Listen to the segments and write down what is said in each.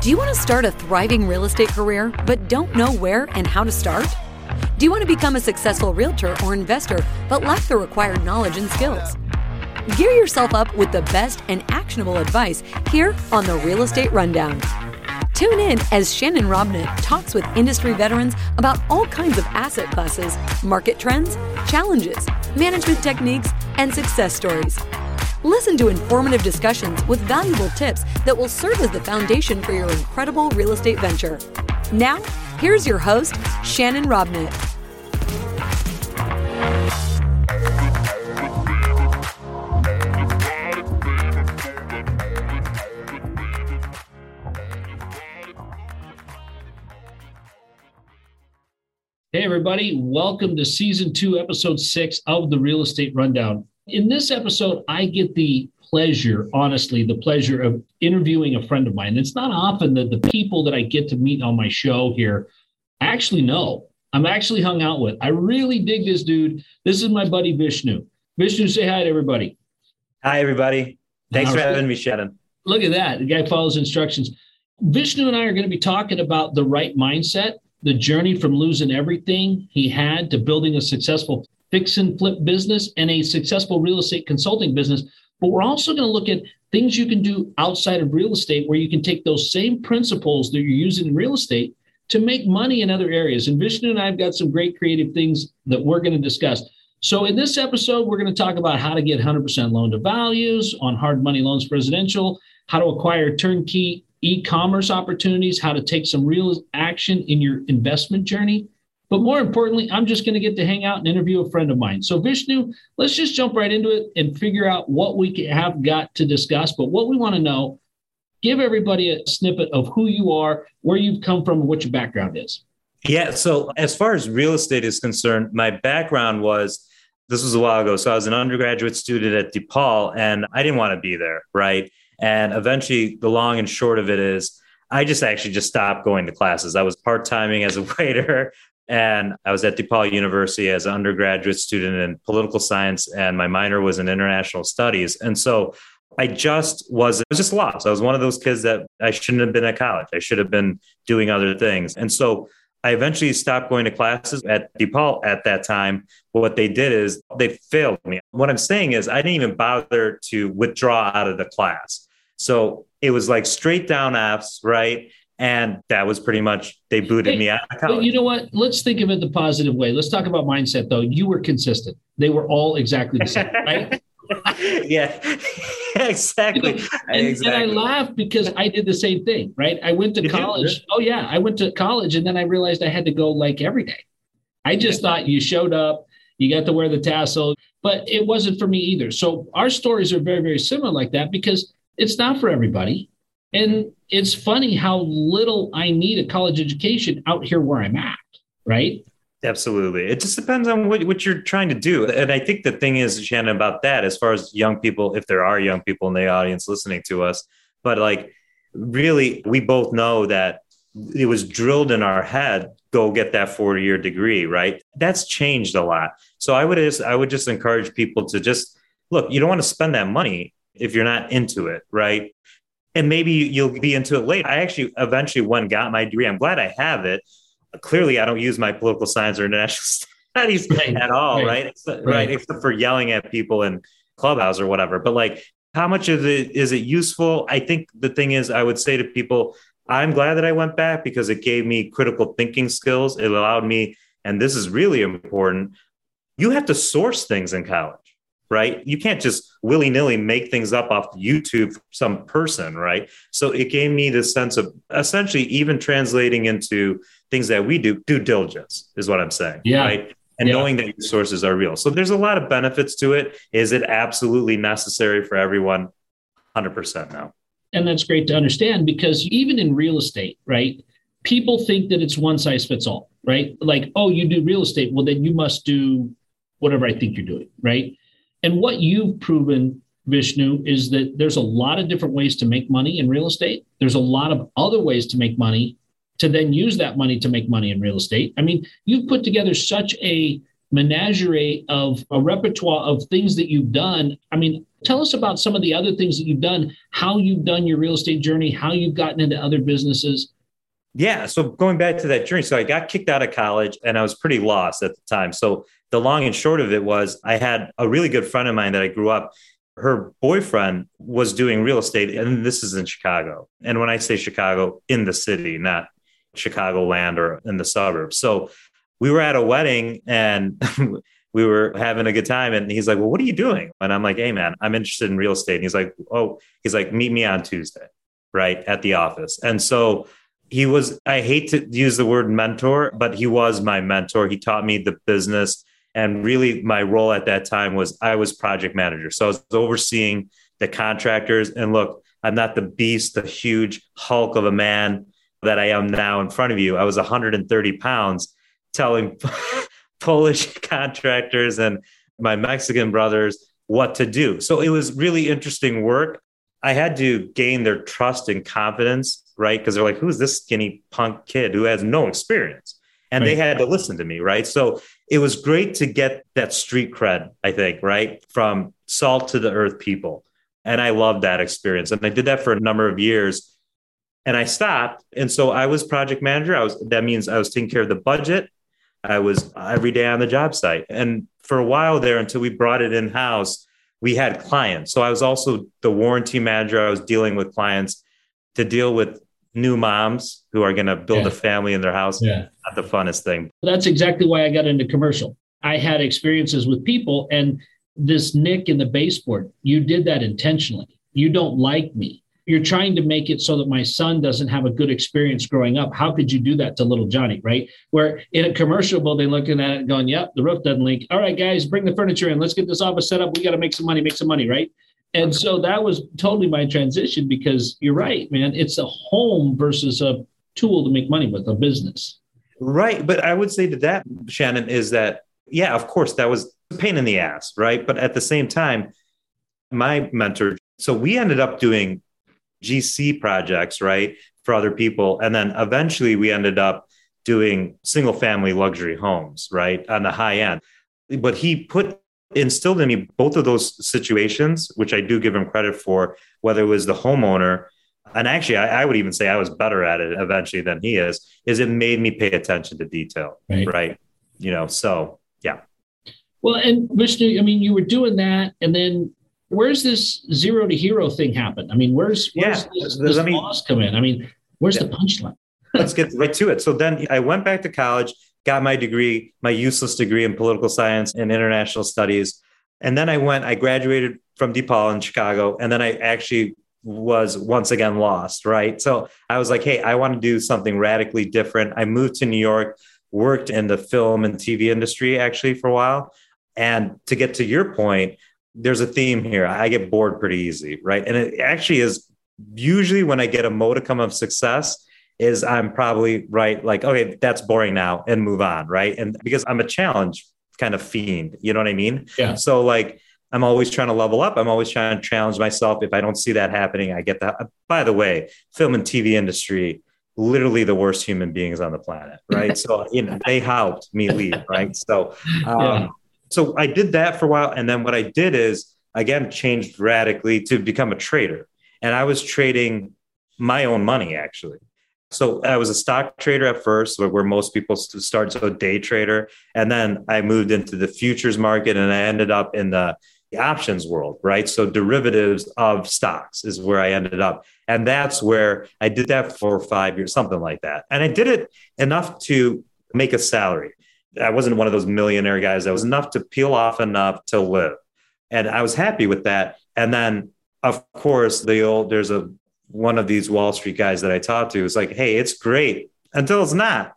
Do you want to start a thriving real estate career but don't know where and how to start? Do you want to become a successful realtor or investor but lack the required knowledge and skills? Gear yourself up with the best and actionable advice here on the Real Estate Rundown. Tune in as Shannon Robnett talks with industry veterans about all kinds of asset classes, market trends, challenges, management techniques, and success stories. Listen to informative discussions with valuable tips that will serve as the foundation for your incredible real estate venture. Now, here's your host, Shannon Robnett. Hey, everybody. Welcome to season two, episode six of the Real Estate Rundown. In this episode, I get the pleasure, honestly, the pleasure of interviewing a friend of mine. It's not often that the people that I get to meet on my show here actually know. I'm actually hung out with. I really dig this dude. This is my buddy Vishnu. Vishnu, say hi to everybody. Hi, everybody. Thanks for having me, Shannon. Look at that. The guy follows instructions. Vishnu and I are going to be talking about the right mindset, the journey from losing everything he had to building a successful fix and flip business and a successful real estate consulting business. But we're also going to look at things you can do outside of real estate where you can take those same principles that you're using in real estate to make money in other areas. And Vishnu and I have got some great creative things that we're going to discuss. So, in this episode, we're going to talk about how to get 100% loan to values on hard money loans for residential, how to acquire turnkey e commerce opportunities, how to take some real action in your investment journey but more importantly, I'm just going to get to hang out and interview a friend of mine. So, Vishnu, let's just jump right into it and figure out what we have got to discuss. But what we want to know, give everybody a snippet of who you are, where you've come from, what your background is. Yeah. So, as far as real estate is concerned, my background was this was a while ago. So, I was an undergraduate student at DePaul and I didn't want to be there. Right. And eventually, the long and short of it is, I just actually just stopped going to classes. I was part timing as a waiter. And I was at DePaul University as an undergraduate student in political science, and my minor was in international studies. And so I just was, I was just lost. I was one of those kids that I shouldn't have been at college. I should have been doing other things. And so I eventually stopped going to classes at DePaul at that time. What they did is they failed me. What I'm saying is I didn't even bother to withdraw out of the class. So it was like straight down apps, right? And that was pretty much they booted hey, me out of college. you know what? Let's think of it the positive way. Let's talk about mindset though. You were consistent. They were all exactly the same, right? yeah, exactly. You know, and, exactly. and, I laugh because I did the same thing, right? I went to college. Oh yeah, I went to college, and then I realized I had to go like every day. I just yeah. thought you showed up, you got to wear the tassel, but it wasn't for me either. So our stories are very, very similar like that because it's not for everybody. And it's funny how little I need a college education out here where I'm at, right? Absolutely. It just depends on what, what you're trying to do. And I think the thing is, Shannon, about that, as far as young people, if there are young people in the audience listening to us, but like really, we both know that it was drilled in our head go get that four year degree right that's changed a lot so i would just i would just encourage people to just look you don't want to spend that money if you're not into it right and maybe you'll be into it later. I actually eventually went and got my degree. I'm glad I have it. Clearly, I don't use my political science or international studies right. at all, right. Right? Except, right? right? Except for yelling at people in clubhouse or whatever. But like, how much of it is it useful? I think the thing is, I would say to people, I'm glad that I went back because it gave me critical thinking skills. It allowed me, and this is really important. You have to source things in college right? You can't just willy nilly make things up off YouTube from some person, right? So it gave me this sense of essentially even translating into things that we do, due diligence is what I'm saying. Yeah. Right. And yeah. knowing that your sources are real. So there's a lot of benefits to it. Is it absolutely necessary for everyone? 100% now. And that's great to understand because even in real estate, right? People think that it's one size fits all, right? Like, oh, you do real estate. Well, then you must do whatever I think you're doing, right? And what you've proven, Vishnu, is that there's a lot of different ways to make money in real estate. There's a lot of other ways to make money to then use that money to make money in real estate. I mean, you've put together such a menagerie of a repertoire of things that you've done. I mean, tell us about some of the other things that you've done, how you've done your real estate journey, how you've gotten into other businesses. Yeah. So going back to that journey, so I got kicked out of college and I was pretty lost at the time. So the long and short of it was I had a really good friend of mine that I grew up. Her boyfriend was doing real estate, and this is in Chicago. And when I say Chicago, in the city, not Chicagoland or in the suburbs. So we were at a wedding and we were having a good time. And he's like, Well, what are you doing? And I'm like, Hey, man, I'm interested in real estate. And he's like, Oh, he's like, Meet me on Tuesday, right? At the office. And so he was, I hate to use the word mentor, but he was my mentor. He taught me the business. And really, my role at that time was I was project manager. So I was overseeing the contractors. And look, I'm not the beast, the huge hulk of a man that I am now in front of you. I was 130 pounds telling Polish contractors and my Mexican brothers what to do. So it was really interesting work. I had to gain their trust and confidence, right? Because they're like, who's this skinny punk kid who has no experience? And right. they had to listen to me, right? So it was great to get that street cred, I think, right? From salt to the earth people. And I loved that experience. And I did that for a number of years. And I stopped. And so I was project manager. I was that means I was taking care of the budget. I was every day on the job site. And for a while there, until we brought it in house, we had clients. So I was also the warranty manager. I was dealing with clients to deal with new moms who are going to build yeah. a family in their house. Yeah. Not the funnest thing. That's exactly why I got into commercial. I had experiences with people and this nick in the baseboard, you did that intentionally. You don't like me you're trying to make it so that my son doesn't have a good experience growing up. How could you do that to little Johnny, right? Where in a commercial building, looking at it going, yep, the roof doesn't leak. All right, guys, bring the furniture in. Let's get this office set up. We got to make some money, make some money, right? And so that was totally my transition because you're right, man. It's a home versus a tool to make money with, a business. Right. But I would say to that, Shannon, is that, yeah, of course, that was a pain in the ass, right? But at the same time, my mentor, so we ended up doing GC projects, right, for other people. And then eventually we ended up doing single family luxury homes, right, on the high end. But he put instilled in me both of those situations, which I do give him credit for, whether it was the homeowner. And actually, I, I would even say I was better at it eventually than he is. Is it made me pay attention to detail, right? right? You know, so yeah. Well, and Vishnu, I mean, you were doing that, and then where's this zero to hero thing happen? I mean, where's where's yeah, this, this mean, loss come in? I mean, where's yeah. the punchline? Let's get right to it. So then I went back to college, got my degree, my useless degree in political science and international studies. And then I went, I graduated from DePaul in Chicago. And then I actually was once again lost, right? So I was like, hey, I want to do something radically different. I moved to New York, worked in the film and TV industry actually for a while. And to get to your point, there's a theme here. I get bored pretty easy, right? And it actually is usually when I get a modicum of success is I'm probably right, like, okay, that's boring now and move on, right? And because I'm a challenge kind of fiend, you know what I mean? Yeah. So like I'm always trying to level up. I'm always trying to challenge myself. If I don't see that happening, I get that. By the way, film and TV industry, literally the worst human beings on the planet, right? so you know, they helped me leave, right? So um, yeah so I did that for a while. And then what I did is, again, changed radically to become a trader. And I was trading my own money, actually. So I was a stock trader at first, where, most people start, so day trader. And then I moved into the futures market and I ended up in the, the options world, right? So derivatives of stocks is where I ended up. And that's where I did that for five years, something like that. And I did it enough to make a salary. I wasn't one of those millionaire guys. I was enough to peel off enough to live. And I was happy with that. And then, of course, the old, there's a, one of these Wall Street guys that I talked to was like, Hey, it's great until it's not.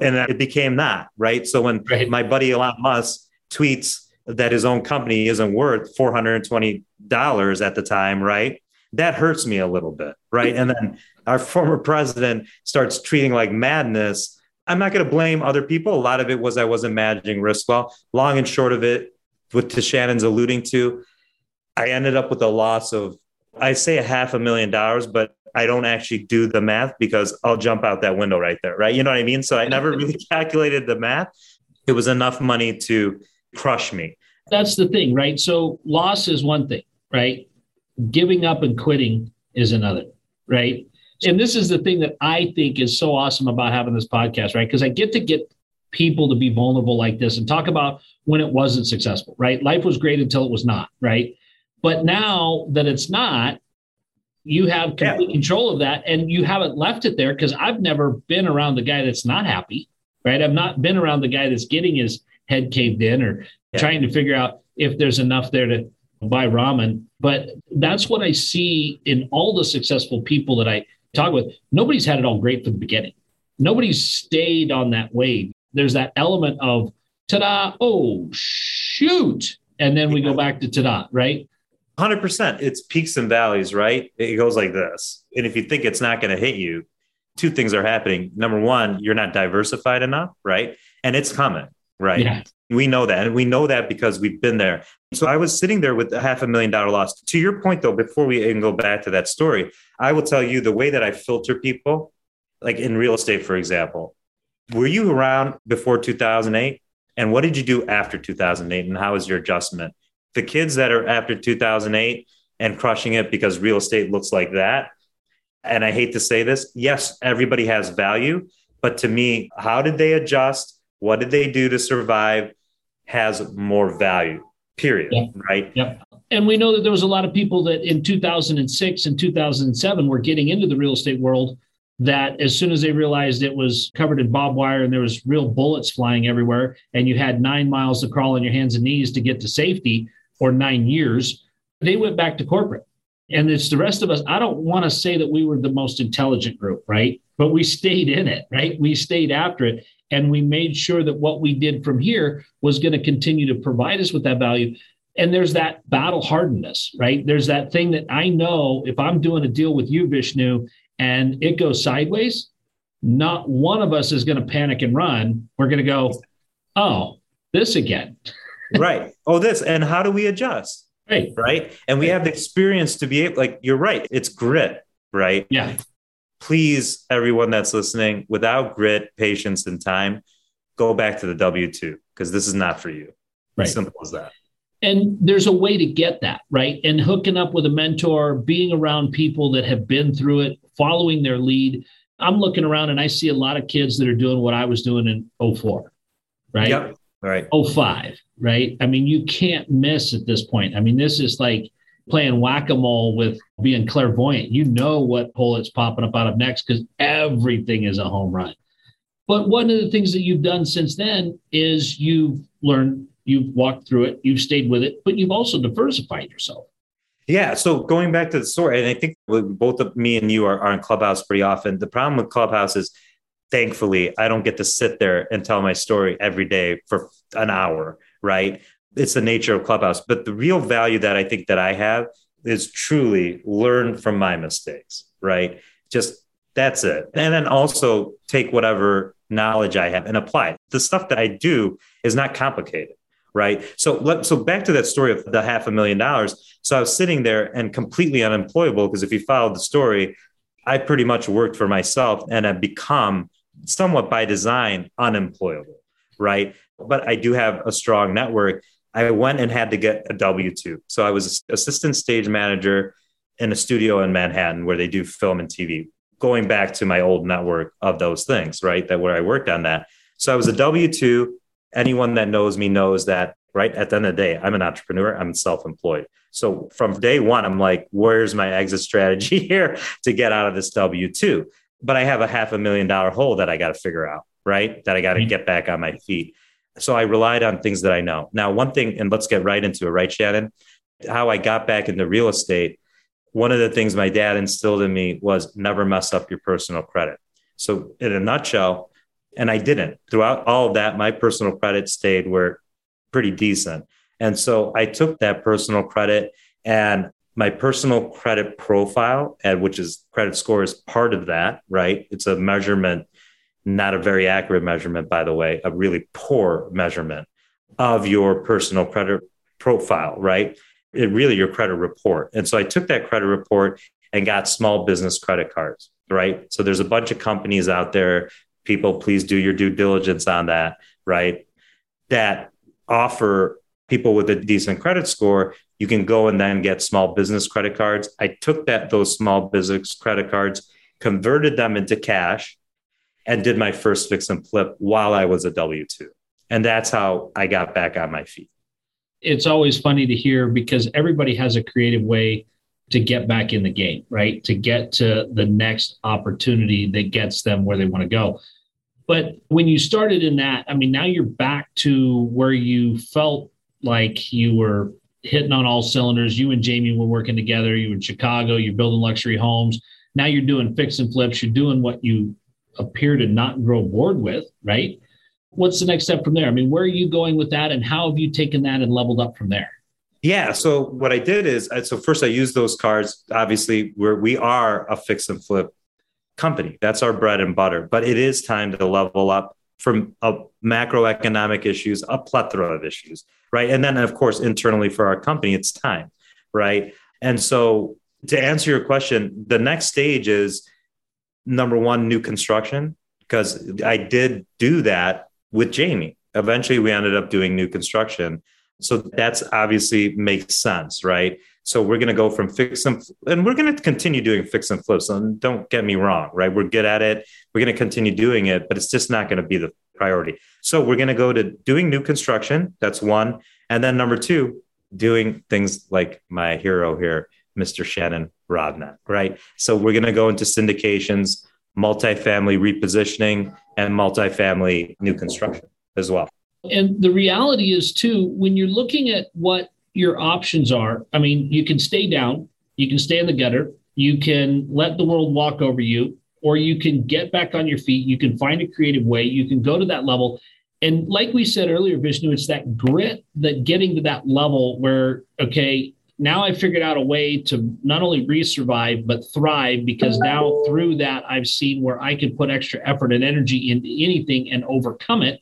And it became not. Right. So when right. my buddy Elon Musk tweets that his own company isn't worth $420 at the time, right? That hurts me a little bit. Right. and then our former president starts treating like madness I'm not going to blame other people. A lot of it was I wasn't managing risk well. Long and short of it, what to Shannon's alluding to, I ended up with a loss of, I say a half a million dollars, but I don't actually do the math because I'll jump out that window right there, right? You know what I mean? So I never really calculated the math. it was enough money to crush me. That's the thing, right? So loss is one thing, right? Giving up and quitting is another, right? And this is the thing that I think is so awesome about having this podcast, right? Because I get to get people to be vulnerable like this and talk about when it wasn't successful, right? Life was great until it was not, right? But now that it's not, you have complete yeah. control of that and you haven't left it there because I've never been around the guy that's not happy, right? I've not been around the guy that's getting his head caved in or yeah. trying to figure out if there's enough there to buy ramen. But that's what I see in all the successful people that I talk with. Nobody's had it all great from the beginning. Nobody's stayed on that wave. There's that element of ta-da, oh shoot. And then we go back to ta-da, right? 100%. It's peaks and valleys, right? It goes like this. And if you think it's not going to hit you, two things are happening. Number one, you're not diversified enough, right? And it's coming, right? Yeah. We know that. And we know that because we've been there. So I was sitting there with a half a million dollar loss. To your point, though, before we even go back to that story, I will tell you the way that I filter people, like in real estate, for example. Were you around before 2008? And what did you do after 2008? And how was your adjustment? The kids that are after 2008 and crushing it because real estate looks like that. And I hate to say this, yes, everybody has value. But to me, how did they adjust? What did they do to survive? Has more value, period. Yep. Right. Yep. And we know that there was a lot of people that in 2006 and 2007 were getting into the real estate world that as soon as they realized it was covered in barbed wire and there was real bullets flying everywhere and you had nine miles to crawl on your hands and knees to get to safety or nine years they went back to corporate. And it's the rest of us i don't want to say that we were the most intelligent group right? But we stayed in it right? We stayed after it and we made sure that what we did from here was going to continue to provide us with that value. And there's that battle hardness right? There's that thing that i know if i'm doing a deal with you vishnu and it goes sideways not one of us is going to panic and run. We're going to go oh this again right oh this and how do we adjust right right and we have the experience to be able like you're right it's grit right yeah please, everyone that's listening, without grit, patience, and time, go back to the W 2 because this is not for you. Right. Simple as that. And there's a way to get that, right? And hooking up with a mentor, being around people that have been through it, following their lead. I'm looking around and I see a lot of kids that are doing what I was doing in 04, right? Yep. Right. 05, right? I mean, you can't miss at this point. I mean, this is like playing whack-a-mole with being clairvoyant. You know what hole it's popping up out of next because everything is a home run. But one of the things that you've done since then is you've learned, you've walked through it, you've stayed with it, but you've also diversified yourself. Yeah. So going back to the story, and I think both of me and you are, are in Clubhouse pretty often. The problem with Clubhouse is thankfully I don't get to sit there and tell my story every day for an hour, right? it's the nature of Clubhouse. But the real value that I think that I have is truly learn from my mistakes, right? Just that's it. And then also take whatever knowledge I have and apply it. The stuff that I do is not complicated, right? So let, so back to that story of the half a million dollars. So I was sitting there and completely unemployable because if you followed the story, I pretty much worked for myself and I've become somewhat by design unemployable, right? But I do have a strong network I went and had to get a W 2. So I was assistant stage manager in a studio in Manhattan where they do film and TV, going back to my old network of those things, right? That where I worked on that. So I was a W 2. Anyone that knows me knows that, right? At the end of the day, I'm an entrepreneur, I'm self employed. So from day one, I'm like, where's my exit strategy here to get out of this W 2? But I have a half a million dollar hole that I got to figure out, right? That I got to mm-hmm. get back on my feet. So I relied on things that I know. Now, one thing, and let's get right into it, right, Shannon? How I got back into real estate. One of the things my dad instilled in me was never mess up your personal credit. So, in a nutshell, and I didn't. Throughout all of that, my personal credit stayed where pretty decent. And so I took that personal credit and my personal credit profile, and which is credit score is part of that, right? It's a measurement not a very accurate measurement, by the way, a really poor measurement of your personal credit profile, right? It really your credit report. And so I took that credit report and got small business credit cards, right? So there's a bunch of companies out there. People, please do your due diligence on that, right? that offer people with a decent credit score, you can go and then get small business credit cards. I took that those small business credit cards, converted them into cash, and did my first fix and flip while I was a W 2. And that's how I got back on my feet. It's always funny to hear because everybody has a creative way to get back in the game, right? To get to the next opportunity that gets them where they want to go. But when you started in that, I mean, now you're back to where you felt like you were hitting on all cylinders. You and Jamie were working together. You in Chicago, you're building luxury homes. Now you're doing fix and flips. You're doing what you appear to not grow bored with, right? What's the next step from there? I mean, where are you going with that, and how have you taken that and leveled up from there? Yeah. So what I did is, so first I used those cards. Obviously, where we are a fix and flip company. That's our bread and butter. But it is time to level up from a macroeconomic issues, a plethora of issues, right? And then, of course, internally for our company, it's time, right? And so, to answer your question, the next stage is number one, new construction, because I did do that with Jamie. Eventually, we ended up doing new construction. So that's obviously makes sense, right? So we're going to go from fix and and we're going to continue doing fix and flips. And don't get me wrong, right? We're good at it. We're going to continue doing it, but it's just not going to be the priority. So we're going to go to doing new construction. That's one. And then number two, doing things like my hero here, Mr. Shannon Robnett, right? So we're going to go into syndications, multifamily repositioning, and multifamily new construction as well. And the reality is, too, when you're looking at what your options are, I mean, you can stay down, you can stay in the gutter, you can let the world walk over you, or you can get back on your feet. You can find a creative way. You can go to that level. And like we said earlier, Vishnu, it's that grit that getting to that level where, okay, now I figured out a way to not only resurvive, but thrive because now through that, I've seen where I can put extra effort and energy into anything and overcome it.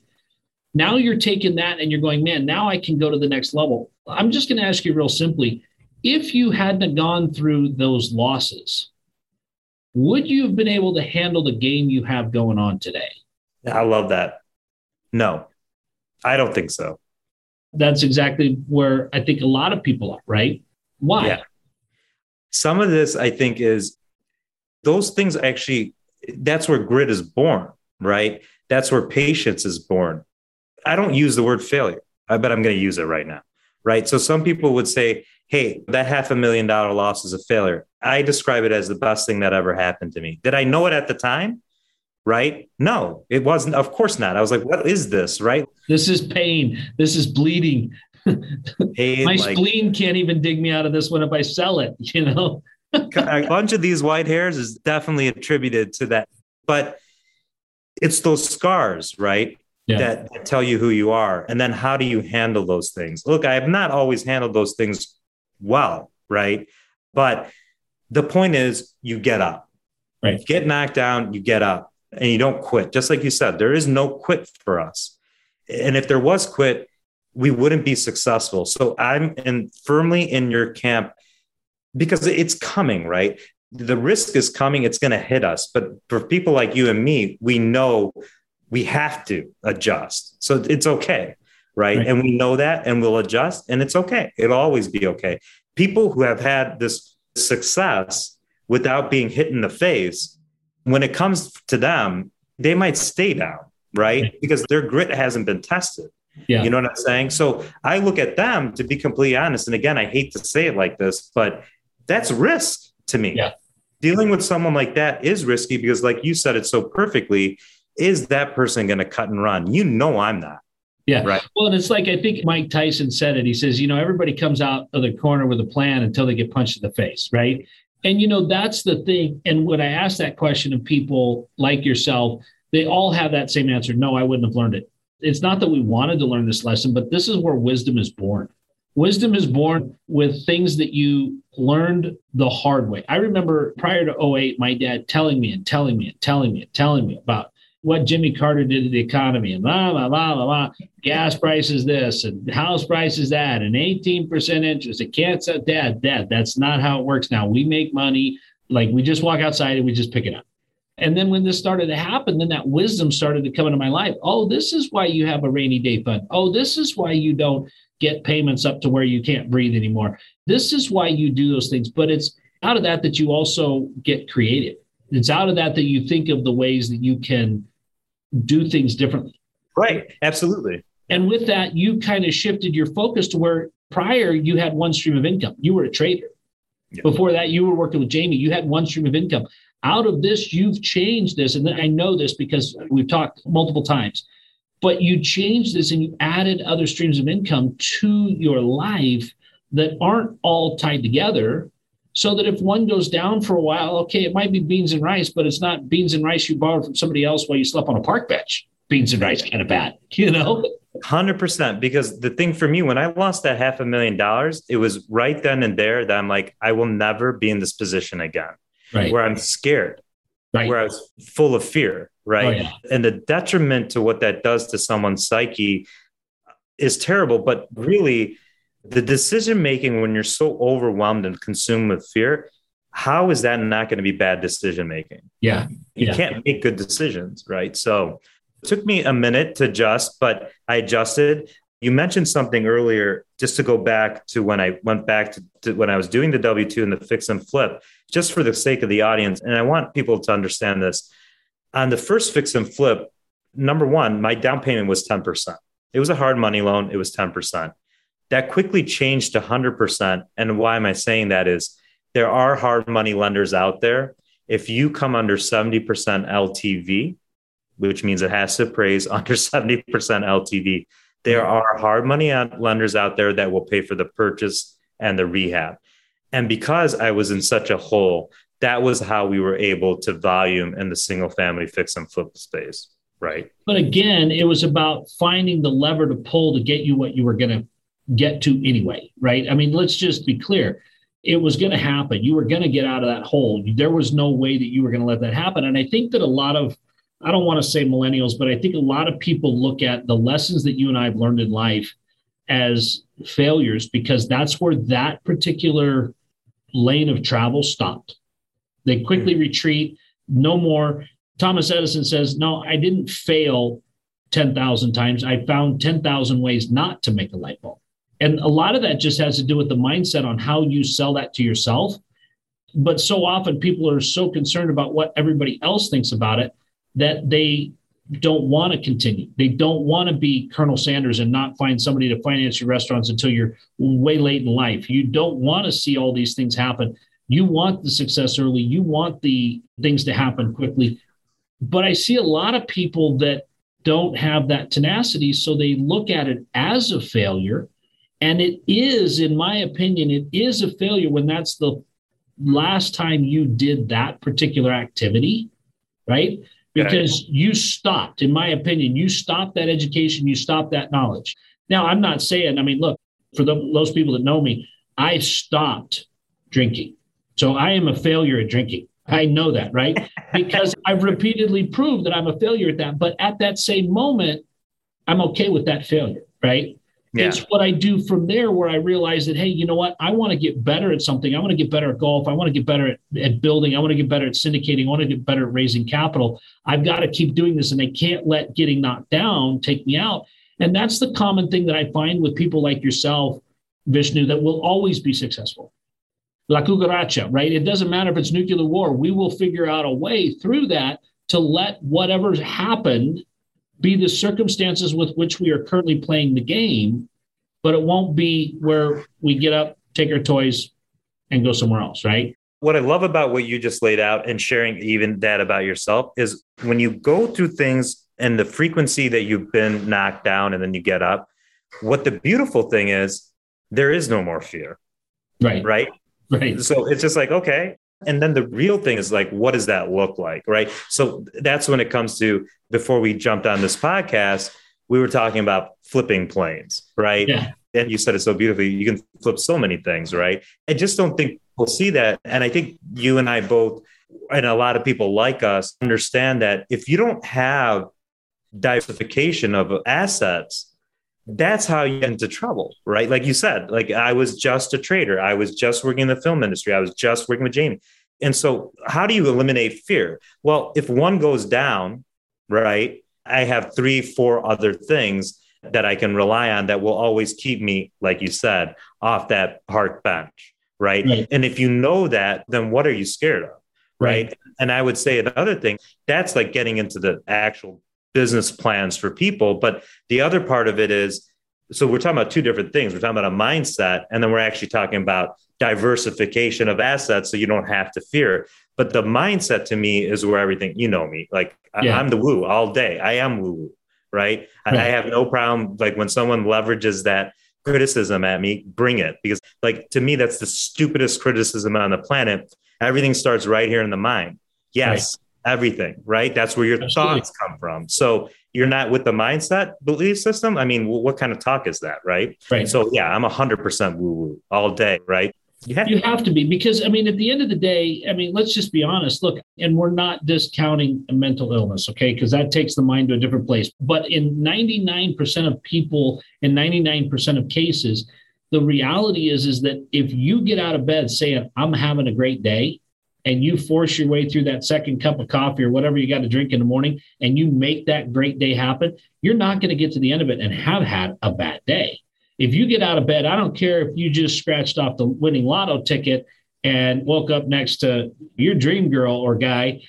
Now you're taking that and you're going, man, now I can go to the next level. I'm just going to ask you real simply if you hadn't gone through those losses, would you have been able to handle the game you have going on today? I love that. No, I don't think so. That's exactly where I think a lot of people are, right? Why? Yeah. Some of this, I think, is those things actually, that's where grit is born, right? That's where patience is born. I don't use the word failure, I bet I'm going to use it right now, right? So some people would say, hey, that half a million dollar loss is a failure. I describe it as the best thing that ever happened to me. Did I know it at the time? Right? No, it wasn't. Of course not. I was like, what is this? Right? This is pain. This is bleeding. pain, My like, spleen can't even dig me out of this one if I sell it, you know? a bunch of these white hairs is definitely attributed to that. But it's those scars, right? Yeah. That, that tell you who you are. And then how do you handle those things? Look, I have not always handled those things well, right? But the point is you get up. Right. You get knocked down, you get up and you don't quit. Just like you said, there is no quit for us. And if there was quit, we wouldn't be successful. So I'm in firmly in your camp because it's coming, right? The risk is coming, it's going to hit us. But for people like you and me, we know we have to adjust. So it's okay. Right? right? And we know that and we'll adjust and it's okay. It'll always be okay. People who have had this success without being hit in the face, when it comes to them, they might stay down, right? Because their grit hasn't been tested. Yeah. You know what I'm saying? So I look at them to be completely honest. And again, I hate to say it like this, but that's risk to me. Yeah. Dealing with someone like that is risky because, like you said it so perfectly, is that person going to cut and run? You know, I'm not. Yeah. Right. Well, and it's like I think Mike Tyson said it. He says, you know, everybody comes out of the corner with a plan until they get punched in the face, right? And you know, that's the thing. And when I ask that question of people like yourself, they all have that same answer. No, I wouldn't have learned it. It's not that we wanted to learn this lesson, but this is where wisdom is born. Wisdom is born with things that you learned the hard way. I remember prior to 08, my dad telling me and telling me and telling me and telling me about what Jimmy Carter did to the economy and blah, blah, blah, blah, blah. Gas prices this and house prices that and 18% interest. It can't say, Dad, Dad, that's not how it works now. We make money. Like we just walk outside and we just pick it up. And then when this started to happen, then that wisdom started to come into my life. Oh, this is why you have a rainy day fund. Oh, this is why you don't get payments up to where you can't breathe anymore. This is why you do those things. But it's out of that that you also get creative. It's out of that that you think of the ways that you can do things differently. Right. Absolutely. And with that, you kind of shifted your focus to where prior you had one stream of income. You were a trader. Yeah. Before that, you were working with Jamie. You had one stream of income. Out of this, you've changed this. And I know this because we've talked multiple times, but you changed this and you added other streams of income to your life that aren't all tied together. So that if one goes down for a while, okay, it might be beans and rice, but it's not beans and rice you borrowed from somebody else while you slept on a park bench. Beans and rice kind of bad, you know? 100% because the thing for me when i lost that half a million dollars it was right then and there that i'm like i will never be in this position again right. where i'm scared right. where i was full of fear right oh, yeah. and the detriment to what that does to someone's psyche is terrible but really the decision making when you're so overwhelmed and consumed with fear how is that not going to be bad decision making yeah you yeah. can't make good decisions right so it took me a minute to adjust, but I adjusted. You mentioned something earlier, just to go back to when I went back to, to when I was doing the W 2 and the fix and flip, just for the sake of the audience. And I want people to understand this. On the first fix and flip, number one, my down payment was 10%. It was a hard money loan, it was 10%. That quickly changed to 100%. And why am I saying that is there are hard money lenders out there. If you come under 70% LTV, which means it has to appraise under 70% LTV. There mm-hmm. are hard money lenders out there that will pay for the purchase and the rehab. And because I was in such a hole, that was how we were able to volume in the single family fix and flip space. Right. But again, it was about finding the lever to pull to get you what you were going to get to anyway. Right. I mean, let's just be clear. It was going to happen. You were going to get out of that hole. There was no way that you were going to let that happen. And I think that a lot of I don't want to say millennials, but I think a lot of people look at the lessons that you and I have learned in life as failures because that's where that particular lane of travel stopped. They quickly mm-hmm. retreat, no more. Thomas Edison says, No, I didn't fail 10,000 times. I found 10,000 ways not to make a light bulb. And a lot of that just has to do with the mindset on how you sell that to yourself. But so often people are so concerned about what everybody else thinks about it that they don't want to continue. They don't want to be Colonel Sanders and not find somebody to finance your restaurants until you're way late in life. You don't want to see all these things happen. You want the success early. You want the things to happen quickly. But I see a lot of people that don't have that tenacity. So they look at it as a failure. And it is, in my opinion, it is a failure when that's the last time you did that particular activity, right? because you stopped, in my opinion, you stopped that education, you stopped that knowledge. Now, I'm not saying, I mean, look, for the, those people that know me, I stopped drinking. So I am a failure at drinking. I know that, right? Because I've repeatedly proved that I'm a failure at that. But at that same moment, I'm okay with that failure, right? Yeah. It's what I do from there where I realize that, hey, you know what? I want to get better at something. I want to get better at golf. I want to get better at, at building. I want to get better at syndicating. I want to get better at raising capital. I've got to keep doing this and I can't let getting knocked down take me out. And that's the common thing that I find with people like yourself, Vishnu, that will always be successful. La cucaracha, right? It doesn't matter if it's nuclear war. We will figure out a way through that to let whatever's happened be the circumstances with which we are currently playing the game, but it won't be where we get up, take our toys, and go somewhere else, right? What I love about what you just laid out and sharing even that about yourself is when you go through things and the frequency that you've been knocked down and then you get up, what the beautiful thing is, there is no more fear. Right. Right. Right. So it's just like, okay, and then the real thing is like, what does that look like? Right. So that's when it comes to before we jumped on this podcast, we were talking about flipping planes, right? Yeah. And you said it so beautifully. You can flip so many things, right? I just don't think we'll see that. And I think you and I both, and a lot of people like us, understand that if you don't have diversification of assets, that's how you get into trouble, right? Like you said, like I was just a trader. I was just working in the film industry. I was just working with Jamie. And so, how do you eliminate fear? Well, if one goes down, right, I have three, four other things that I can rely on that will always keep me, like you said, off that park bench, right? right. And if you know that, then what are you scared of? Right? right. And I would say another thing that's like getting into the actual business plans for people. But the other part of it is so we're talking about two different things. We're talking about a mindset, and then we're actually talking about diversification of assets so you don't have to fear. But the mindset to me is where everything, you know me, like yeah. I'm the woo all day. I am woo woo, right? right? I have no problem. Like when someone leverages that criticism at me, bring it. Because, like, to me, that's the stupidest criticism on the planet. Everything starts right here in the mind. Yes, right. Everything, right? That's where your Absolutely. thoughts come from. So you're not with the mindset belief system. I mean, what kind of talk is that, right? Right. So yeah, I'm hundred percent woo woo all day, right? You have, you have to be because I mean, at the end of the day, I mean, let's just be honest. Look, and we're not discounting a mental illness, okay? Because that takes the mind to a different place. But in 99% of people, in 99% of cases, the reality is is that if you get out of bed saying I'm having a great day, and you force your way through that second cup of coffee or whatever you got to drink in the morning, and you make that great day happen, you're not going to get to the end of it and have had a bad day. If you get out of bed, I don't care if you just scratched off the winning lotto ticket and woke up next to your dream girl or guy,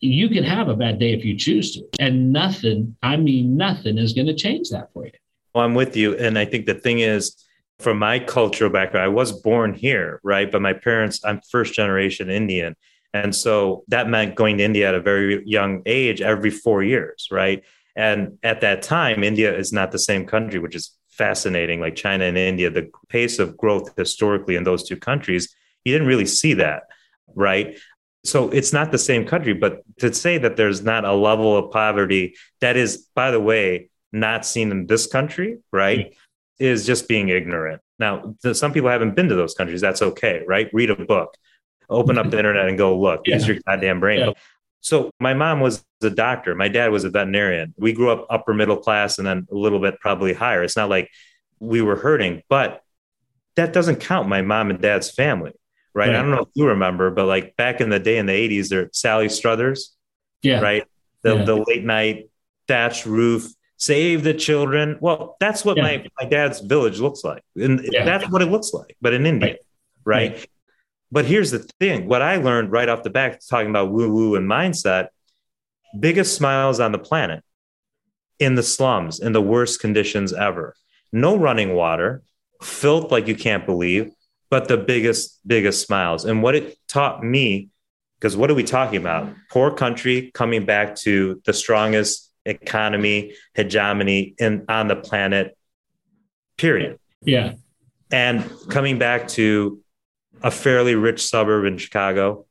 you can have a bad day if you choose to. And nothing, I mean, nothing is going to change that for you. Well, I'm with you. And I think the thing is, from my cultural background, I was born here, right? But my parents, I'm first generation Indian. And so that meant going to India at a very young age every four years, right? And at that time, India is not the same country, which is fascinating. Like China and India, the pace of growth historically in those two countries, you didn't really see that, right? So it's not the same country, but to say that there's not a level of poverty that is, by the way, not seen in this country, right? Mm. Is just being ignorant. Now, some people haven't been to those countries. That's okay, right? Read a book, open up the mm-hmm. internet and go look. Yeah. Use your goddamn brain. Yeah. So, my mom was a doctor. My dad was a veterinarian. We grew up upper middle class and then a little bit probably higher. It's not like we were hurting, but that doesn't count my mom and dad's family, right? right. I don't know if you remember, but like back in the day in the 80s, there Sally Struthers. Yeah. Right. The, yeah. the late night thatched roof save the children. Well, that's what yeah. my, my dad's village looks like. And yeah. that's what it looks like, but in India, right? right? But here's the thing what I learned right off the bat, talking about woo woo and mindset biggest smiles on the planet in the slums, in the worst conditions ever. No running water, filth like you can't believe, but the biggest, biggest smiles. And what it taught me, because what are we talking about? Poor country coming back to the strongest economy, hegemony in on the planet, period. Yeah. And coming back to a fairly rich suburb in Chicago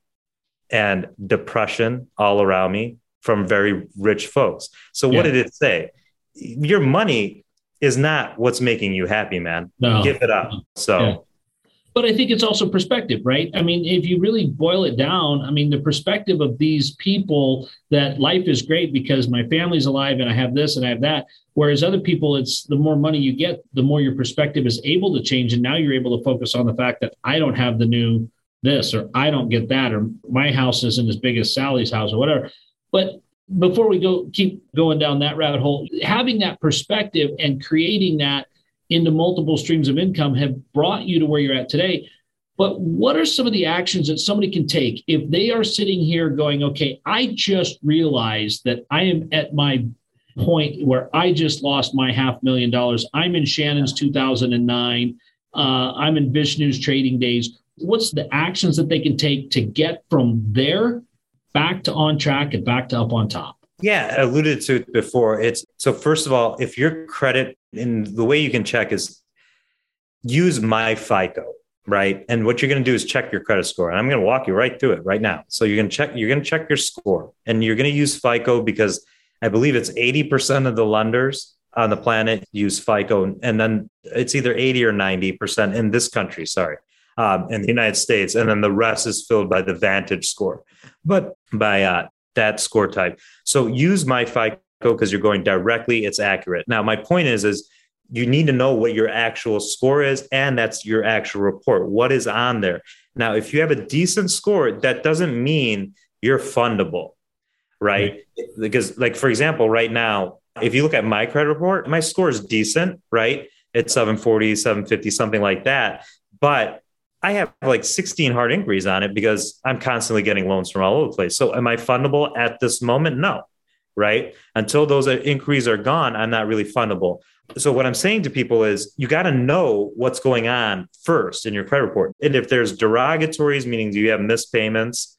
and depression all around me from very rich folks. So what yeah. did it say? Your money is not what's making you happy, man. No. Give it up. So but I think it's also perspective, right? I mean, if you really boil it down, I mean, the perspective of these people that life is great because my family's alive and I have this and I have that. Whereas other people, it's the more money you get, the more your perspective is able to change. And now you're able to focus on the fact that I don't have the new this or I don't get that or my house isn't as big as Sally's house or whatever. But before we go keep going down that rabbit hole, having that perspective and creating that into multiple streams of income have brought you to where you're at today. But what are some of the actions that somebody can take if they are sitting here going, okay, I just realized that I am at my point where I just lost my half million dollars. I'm in Shannon's 2009. Uh, I'm in Vishnu's trading days. What's the actions that they can take to get from there back to on track and back to up on top? Yeah, I alluded to it before. It's so first of all, if your credit and the way you can check is use my FICO, right? And what you're going to do is check your credit score. And I'm going to walk you right through it right now. So you're going to check you're going to check your score and you're going to use FICO because I believe it's 80% of the lenders on the planet use FICO and then it's either 80 or 90% in this country, sorry. Um, in the United States, and then the rest is filled by the Vantage score, but by uh, that score type. So use my FICO because you're going directly, it's accurate. Now, my point is, is you need to know what your actual score is, and that's your actual report. What is on there? Now, if you have a decent score, that doesn't mean you're fundable, right? right? Because, like, for example, right now, if you look at my credit report, my score is decent, right? It's 740, 750, something like that. But I have like 16 hard inquiries on it because I'm constantly getting loans from all over the place. So, am I fundable at this moment? No, right? Until those inquiries are gone, I'm not really fundable. So, what I'm saying to people is you got to know what's going on first in your credit report. And if there's derogatories, meaning you have missed payments,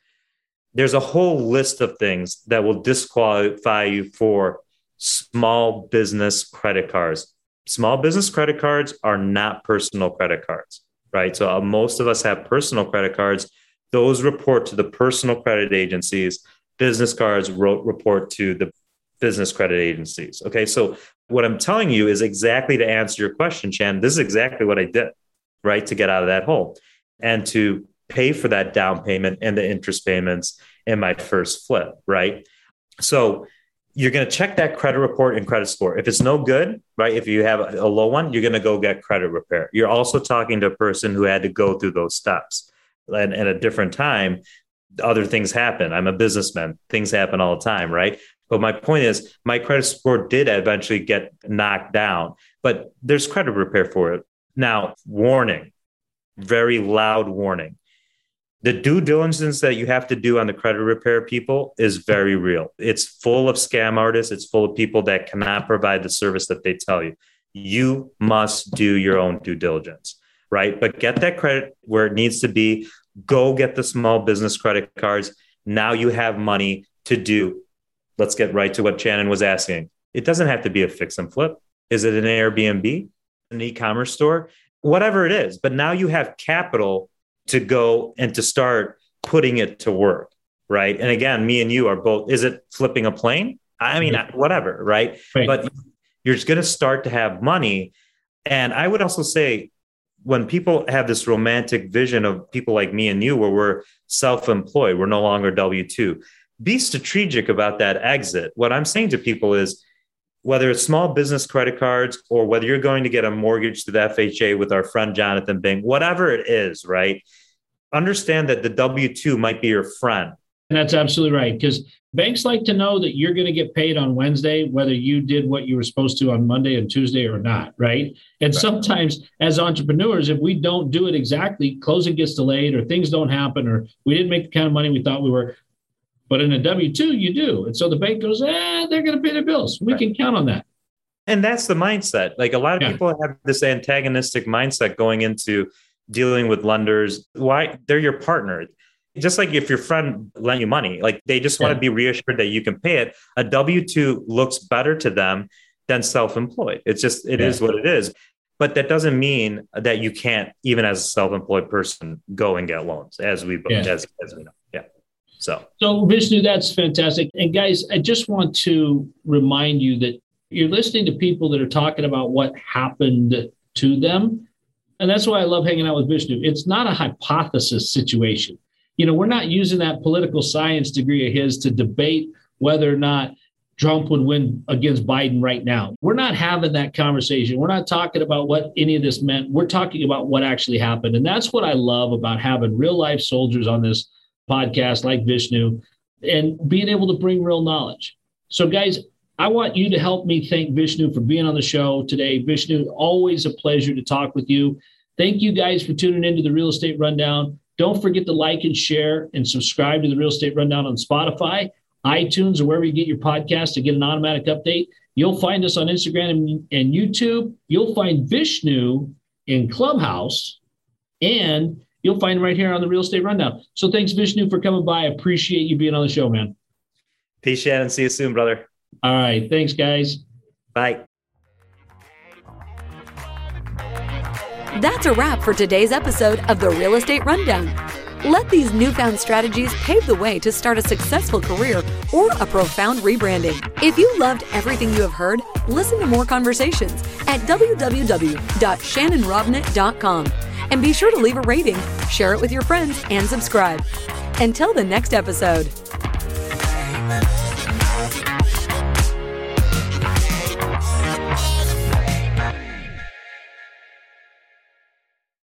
there's a whole list of things that will disqualify you for small business credit cards. Small business credit cards are not personal credit cards right? So uh, most of us have personal credit cards. Those report to the personal credit agencies. Business cards report to the business credit agencies. Okay. So what I'm telling you is exactly to answer your question, Chan. This is exactly what I did, right? To get out of that hole and to pay for that down payment and the interest payments in my first flip, right? So you're going to check that credit report and credit score. If it's no good, right? If you have a low one, you're going to go get credit repair. You're also talking to a person who had to go through those steps. And at a different time, other things happen. I'm a businessman. Things happen all the time, right? But my point is, my credit score did eventually get knocked down, but there's credit repair for it. Now, warning, very loud warning the due diligence that you have to do on the credit repair people is very real. It's full of scam artists, it's full of people that cannot provide the service that they tell you. You must do your own due diligence, right? But get that credit where it needs to be. Go get the small business credit cards. Now you have money to do. Let's get right to what Shannon was asking. It doesn't have to be a fix and flip. Is it an Airbnb, an e commerce store? Whatever it is. But now you have capital to go and to start putting it to work right? And again me and you are both is it flipping a plane? I mean mm-hmm. whatever right, right. but you're just going to start to have money. And i would also say when people have this romantic vision of people like me and you where we're self-employed we're no longer w2 be strategic about that exit. What i'm saying to people is whether it's small business credit cards or whether you're going to get a mortgage to the FHA with our friend Jonathan Bing, whatever it is, right? Understand that the W 2 might be your friend. And that's absolutely right. Because banks like to know that you're going to get paid on Wednesday, whether you did what you were supposed to on Monday and Tuesday or not, right? And right. sometimes as entrepreneurs, if we don't do it exactly, closing gets delayed or things don't happen or we didn't make the kind of money we thought we were, but in a W 2, you do. And so the bank goes, eh, they're going to pay their bills. We right. can count on that. And that's the mindset. Like a lot of yeah. people have this antagonistic mindset going into dealing with lenders. Why? They're your partner. Just like if your friend lent you money, like they just want yeah. to be reassured that you can pay it. A W 2 looks better to them than self employed. It's just, it yeah. is what it is. But that doesn't mean that you can't, even as a self employed person, go and get loans, as we, as, as we know. So, so Vishnu, that's fantastic. And guys, I just want to remind you that you're listening to people that are talking about what happened to them. And that's why I love hanging out with Vishnu. It's not a hypothesis situation. You know, we're not using that political science degree of his to debate whether or not Trump would win against Biden right now. We're not having that conversation. We're not talking about what any of this meant. We're talking about what actually happened. And that's what I love about having real life soldiers on this podcast like Vishnu and being able to bring real knowledge. So, guys, I want you to help me thank Vishnu for being on the show today. Vishnu, always a pleasure to talk with you. Thank you guys for tuning into the Real Estate Rundown. Don't forget to like and share and subscribe to the Real Estate Rundown on Spotify, iTunes, or wherever you get your podcast to get an automatic update. You'll find us on Instagram and, and YouTube. You'll find Vishnu in Clubhouse and You'll find them right here on the Real Estate Rundown. So thanks, Vishnu, for coming by. I appreciate you being on the show, man. Peace, Shannon. See you soon, brother. All right. Thanks, guys. Bye. That's a wrap for today's episode of the Real Estate Rundown. Let these newfound strategies pave the way to start a successful career or a profound rebranding. If you loved everything you have heard, listen to more conversations at www.shannonrobnett.com. And be sure to leave a rating, share it with your friends, and subscribe. Until the next episode.